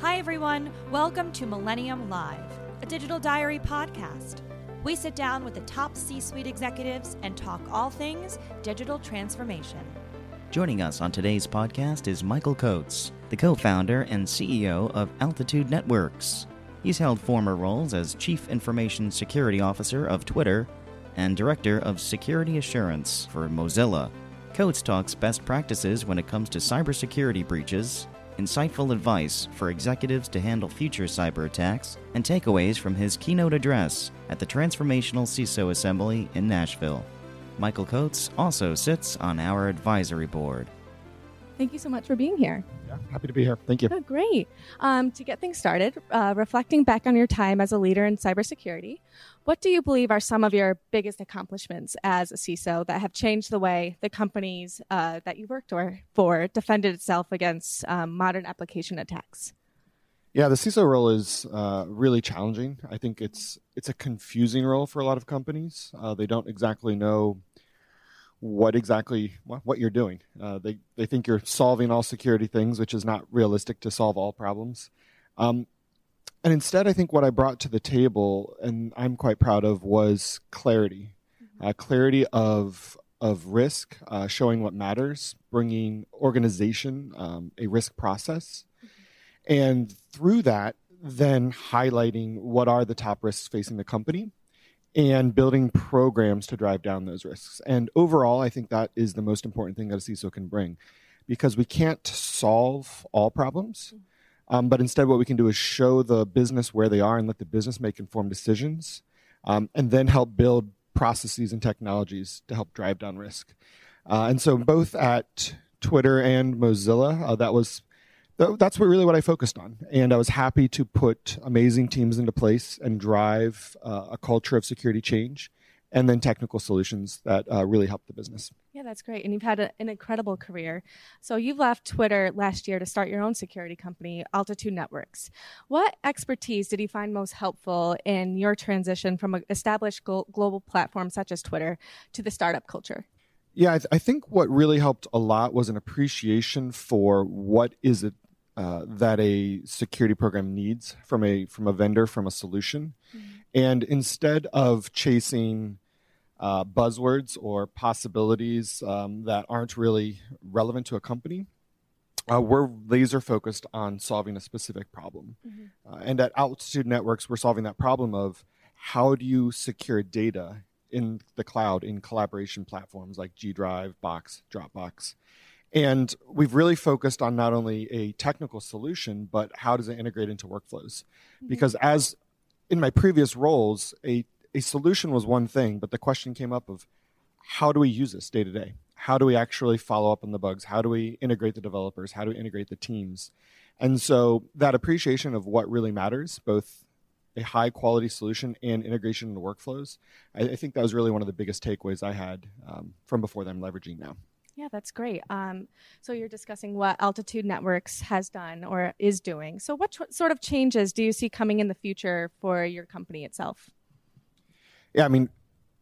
Hi, everyone. Welcome to Millennium Live, a digital diary podcast. We sit down with the top C suite executives and talk all things digital transformation. Joining us on today's podcast is Michael Coates, the co founder and CEO of Altitude Networks. He's held former roles as Chief Information Security Officer of Twitter and Director of Security Assurance for Mozilla. Coates talks best practices when it comes to cybersecurity breaches, insightful advice for executives to handle future cyber attacks, and takeaways from his keynote address at the Transformational CISO Assembly in Nashville. Michael Coates also sits on our advisory board. Thank you so much for being here. Yeah, happy to be here. Thank you. Oh, great. Um, to get things started, uh, reflecting back on your time as a leader in cybersecurity, what do you believe are some of your biggest accomplishments as a CISO that have changed the way the companies uh, that you worked or for defended itself against um, modern application attacks? Yeah, the CISO role is uh, really challenging. I think it's it's a confusing role for a lot of companies. Uh, they don't exactly know what exactly what you're doing. Uh, they they think you're solving all security things, which is not realistic to solve all problems. Um, and instead, I think what I brought to the table, and I'm quite proud of, was clarity, mm-hmm. uh, clarity of of risk, uh, showing what matters, bringing organization um, a risk process, mm-hmm. and through that, then highlighting what are the top risks facing the company and building programs to drive down those risks. And overall, I think that is the most important thing that a CISO can bring because we can't solve all problems. Um, but instead, what we can do is show the business where they are and let the business make informed decisions um, and then help build processes and technologies to help drive down risk. Uh, and so, both at Twitter and Mozilla, uh, that was that's what really what I focused on, and I was happy to put amazing teams into place and drive uh, a culture of security change, and then technical solutions that uh, really help the business. Yeah, that's great, and you've had a, an incredible career. So you've left Twitter last year to start your own security company, Altitude Networks. What expertise did you find most helpful in your transition from an established global platform such as Twitter to the startup culture? Yeah, I, th- I, think what really helped a lot was an appreciation for what is it uh, that a security program needs from a from a vendor from a solution, mm-hmm. and instead of chasing uh, buzzwords or possibilities um, that aren't really relevant to a company, uh, we're laser focused on solving a specific problem. Mm-hmm. Uh, and at Altitude Networks, we're solving that problem of how do you secure data in the cloud in collaboration platforms like G Drive, Box, Dropbox. And we've really focused on not only a technical solution, but how does it integrate into workflows? Mm-hmm. Because as in my previous roles, a, a solution was one thing, but the question came up of how do we use this day to day? How do we actually follow up on the bugs? How do we integrate the developers? How do we integrate the teams? And so that appreciation of what really matters, both a high quality solution and integration into workflows, I, I think that was really one of the biggest takeaways I had um, from before that I'm leveraging now. Yeah, that's great. Um, so you're discussing what Altitude Networks has done or is doing. So what tr- sort of changes do you see coming in the future for your company itself? Yeah, I mean,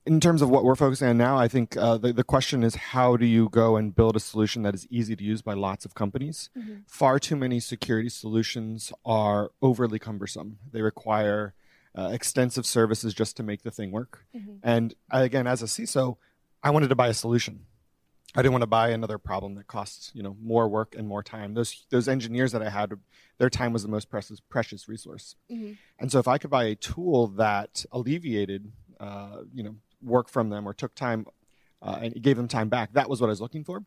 in terms of what we're focusing on now, I think uh, the, the question is how do you go and build a solution that is easy to use by lots of companies? Mm-hmm. Far too many security solutions are overly cumbersome. They require uh, extensive services just to make the thing work. Mm-hmm. And again, as a CISO, I wanted to buy a solution. I didn't want to buy another problem that costs you know more work and more time. Those those engineers that I had, their time was the most precious precious resource. Mm-hmm. And so if I could buy a tool that alleviated uh, you know work from them or took time uh, and gave them time back, that was what I was looking for.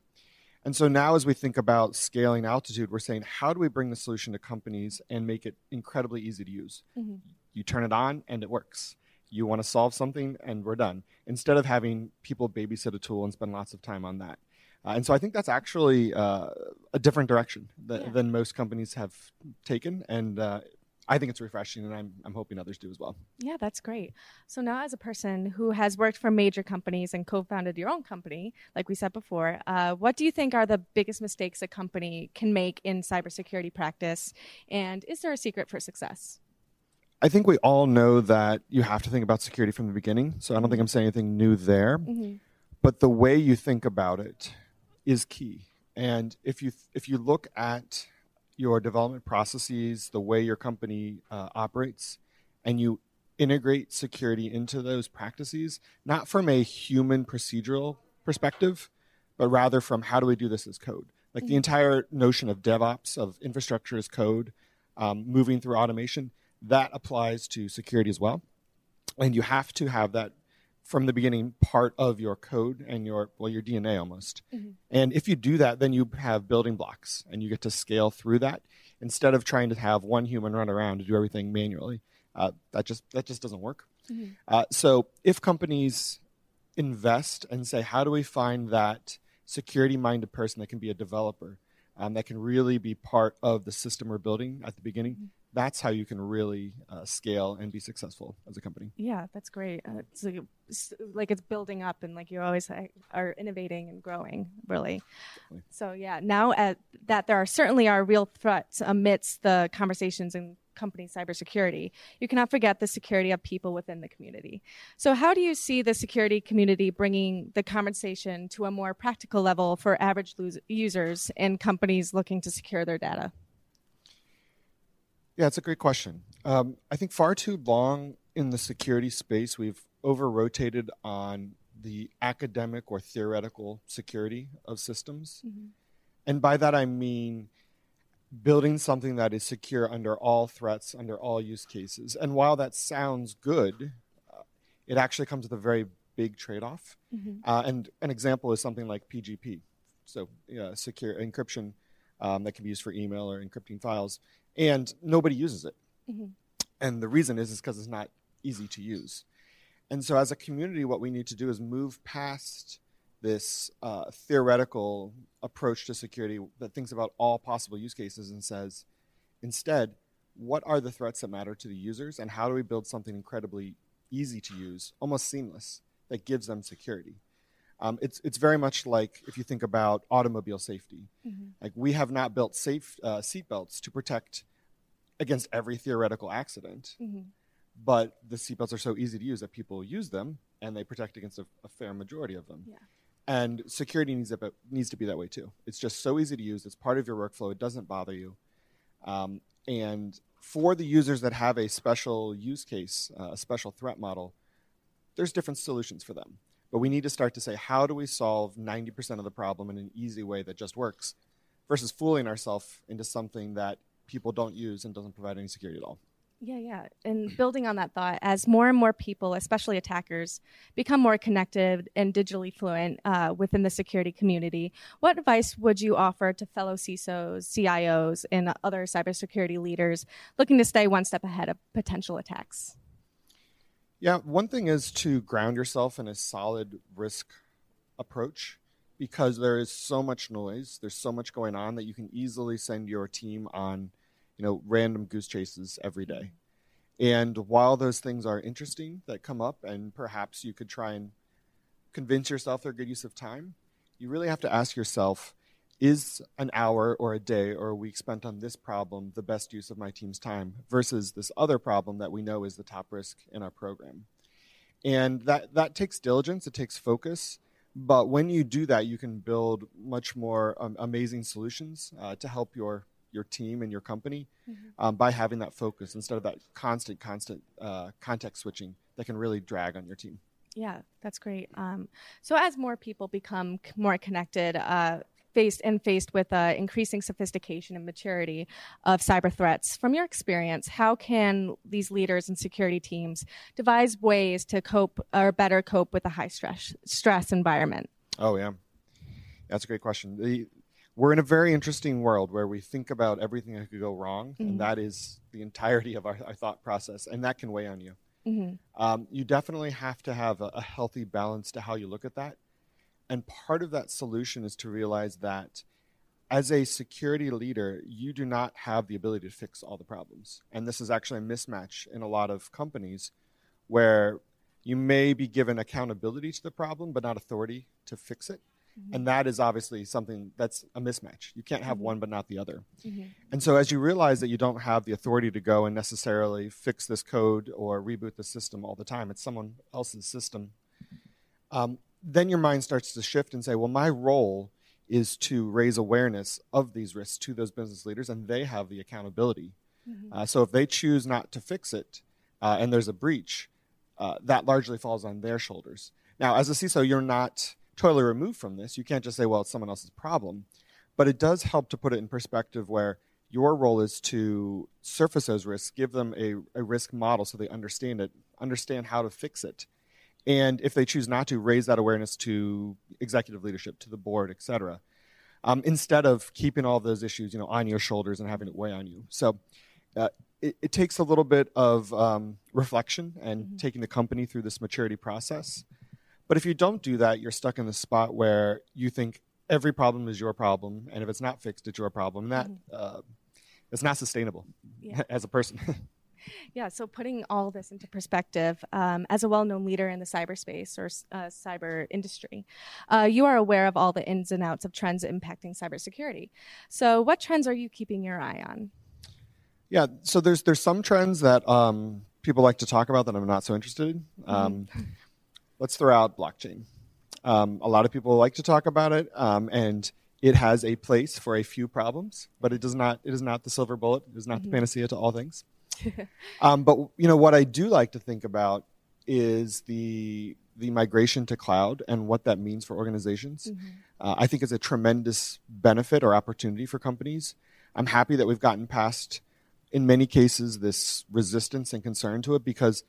And so now, as we think about scaling altitude, we're saying, how do we bring the solution to companies and make it incredibly easy to use? Mm-hmm. You turn it on and it works you want to solve something and we're done instead of having people babysit a tool and spend lots of time on that uh, and so i think that's actually uh, a different direction th- yeah. than most companies have taken and uh, I think it's refreshing, and I'm, I'm hoping others do as well. Yeah, that's great. So, now as a person who has worked for major companies and co founded your own company, like we said before, uh, what do you think are the biggest mistakes a company can make in cybersecurity practice? And is there a secret for success? I think we all know that you have to think about security from the beginning. So I don't think I'm saying anything new there. Mm-hmm. But the way you think about it is key. And if you if you look at your development processes, the way your company uh, operates, and you integrate security into those practices, not from a human procedural perspective, but rather from how do we do this as code? Like the entire notion of DevOps, of infrastructure as code, um, moving through automation, that applies to security as well. And you have to have that from the beginning part of your code and your well your DNA almost. And if you do that, then you have building blocks and you get to scale through that instead of trying to have one human run around to do everything manually. Uh, that just that just doesn't work. Uh, so if companies invest and say, how do we find that security minded person that can be a developer, um, that can really be part of the system we're building at the beginning, that's how you can really uh, scale and be successful as a company. Yeah, that's great. Uh, it's like, it's like it's building up, and like you always uh, are innovating and growing, really. Definitely. So yeah, now at, that there are certainly are real threats amidst the conversations in company cybersecurity, you cannot forget the security of people within the community. So how do you see the security community bringing the conversation to a more practical level for average users and companies looking to secure their data? Yeah, it's a great question. Um, I think far too long in the security space, we've over rotated on the academic or theoretical security of systems. And by that, I mean building something that is secure under all threats, under all use cases. And while that sounds good, uh, it actually comes with a very big trade off. Uh, and an example is something like PGP, so uh, secure encryption um, that can be used for email or encrypting files, and nobody uses it. And the reason is is because it's not easy to use. And so, as a community, what we need to do is move past this uh, theoretical approach to security that thinks about all possible use cases and says, instead, what are the threats that matter to the users, and how do we build something incredibly easy to use, almost seamless, that gives them security? Um, it's it's very much like if you think about automobile safety. Like we have not built safe uh, seatbelts to protect against every theoretical accident, but the seatbelts are so easy to use that people use them and they protect against a, a fair majority of them. Yeah. And security needs, to- needs to be that way too. It's just so easy to use. It's part of your workflow. It doesn't bother you. Um, and for the users that have a special use case, uh, a special threat model, there's different solutions for them. But we need to start to say, how do we solve 90% of the problem in an easy way that just works versus fooling ourselves into something that people don't use and doesn't provide any security at all. Yeah, yeah. And building on that thought, as more and more people, especially attackers, become more connected and digitally fluent uh, within the security community, what advice would you offer to fellow CISOs, CIOs, and other cybersecurity leaders looking to stay one step ahead of potential attacks? Yeah, one thing is to ground yourself in a solid risk approach because there is so much noise, there's so much going on that you can easily send your team on, you know, random goose chases every day. And while those things are interesting that come up and perhaps you could try and convince yourself they're a good use of time, you really have to ask yourself is an hour or a day or a week spent on this problem the best use of my team's time versus this other problem that we know is the top risk in our program? And that, that takes diligence, it takes focus. But when you do that, you can build much more um, amazing solutions uh, to help your, your team and your company um, by having that focus instead of that constant, constant uh, context switching that can really drag on your team. Yeah, that's great. Um, so as more people become c- more connected, uh, faced and faced with uh, increasing sophistication and maturity of cyber threats, from your experience, how can these leaders and security teams devise ways to cope or better cope with a high stress stress environment? Oh yeah, that's a great question. The, we're in a very interesting world where we think about everything that could go wrong, and that is the entirety of our, our thought process, and that can weigh on you. Um, you definitely have to have a, a healthy balance to how you look at that, and part of that solution is to realize that as a security leader, you do not have the ability to fix all the problems, and this is actually a mismatch in a lot of companies where you may be given accountability to the problem but not authority to fix it. Mm-hmm. And that is obviously something that's a mismatch. You can't have mm-hmm. one but not the other. Mm-hmm. And so as you realize that you don't have the authority to go and necessarily fix this code or reboot the system all the time it's someone else's system um, then your mind starts to shift and say well my role is to raise awareness of these risks to those business leaders, and they have the accountability. Mm-hmm. Uh, so if they choose not to fix it uh, and there's a breach, uh, that largely falls on their shoulders. Now, as a CISO, you're not totally removed from this. You can't just say, well, it's someone else's problem. But it does help to put it in perspective where your role is to surface those risks, give them a, a risk model so they understand it, understand how to fix it. And if they choose not to, raise that awareness to executive leadership, to the board, et cetera, um, instead of keeping all those issues, you know, on your shoulders and having it weigh on you. So uh, it, it, takes a little bit of um, reflection and mm-hmm. taking the company through this maturity process. But if you don't do that, you're stuck in the spot where you think every problem is your problem, and if it's not fixed, it's your problem. And that mm-hmm. uh, it's not sustainable yeah. as a person. yeah, so putting all this into perspective, um, as a well known leader in the cyberspace or uh, cyber industry, uh, you are aware of all the ins and outs of trends impacting cybersecurity. So, what trends are you keeping your eye on? Yeah, so there's there's some trends that um, people like to talk about that I'm not so interested in. Mm-hmm. Um. Let's throw out blockchain. Um, a lot of people like to talk about it, um, and it has a place for a few problems, but it does not. It is not the silver bullet. It is not mm-hmm. the panacea to all things. um, but you know what I do like to think about is the the migration to cloud and what that means for organizations. Mm-hmm. Uh, I think is a tremendous benefit or opportunity for companies. I'm happy that we've gotten past, in many cases, this resistance and concern to it because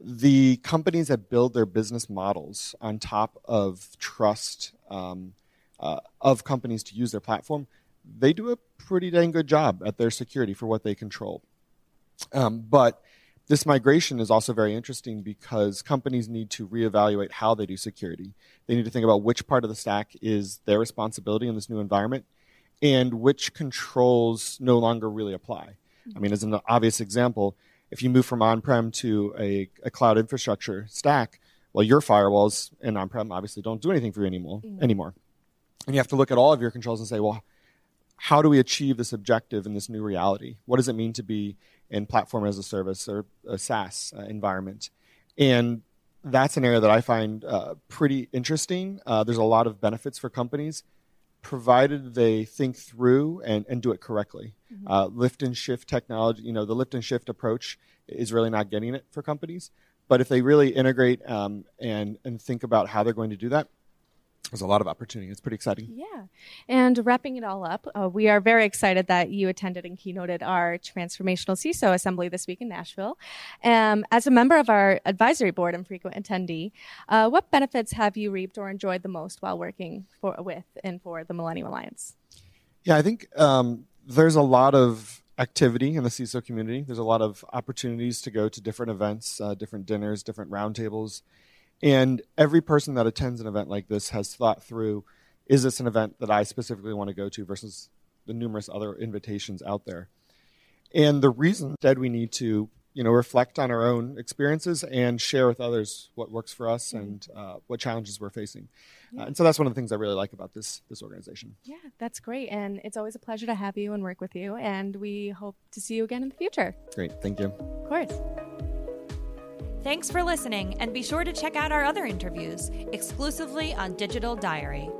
the companies that build their business models on top of trust um, uh, of companies to use their platform, they do a pretty dang good job at their security for what they control. Um, but this migration is also very interesting because companies need to reevaluate how they do security. They need to think about which part of the stack is their responsibility in this new environment and which controls no longer really apply. I mean, as an obvious example, if you move from on prem to a, a, cloud infrastructure stack, well, your firewalls in on prem obviously don't do anything for you anymore. Mm-hmm. anymore. And you have to look at all of your controls and say, well, how do we achieve this objective in this new reality? What does it mean to be in platform as a service or a SaaS uh, environment. And that's an area that I find uh, pretty interesting. Uh, there's a lot of benefits for companies, provided they think through and, and do it correctly. Mm-hmm. Uh, lift and shift technology, you know, the lift and shift approach is really not getting it for companies. But if they really integrate um, and, and think about how they're going to do that, there's a lot of opportunity. It's pretty exciting. Yeah. And wrapping it all up, uh, we are very excited that you attended and keynoted our transformational CISO assembly this week in Nashville. Um, as a member of our advisory board and frequent attendee, uh, what benefits have you reaped or enjoyed the most while working for, with and for the Millennium Alliance? Yeah, I think um, there's a lot of activity in the CISO community. There's a lot of opportunities to go to different events, uh, different dinners, different roundtables and every person that attends an event like this has thought through is this an event that I specifically want to go to versus the numerous other invitations out there? And the reason that we need to, you know, reflect on our own experiences and share with others what works for us mm-hmm. and uh, what challenges we're facing. Yeah. Uh, and so that's one of the things I really like about this this organization. Yeah, that's great, and it's always a pleasure to have you and work with you. And we hope to see you again in the future. Great, thank you. Of course. Thanks for listening, and be sure to check out our other interviews exclusively on Digital Diary.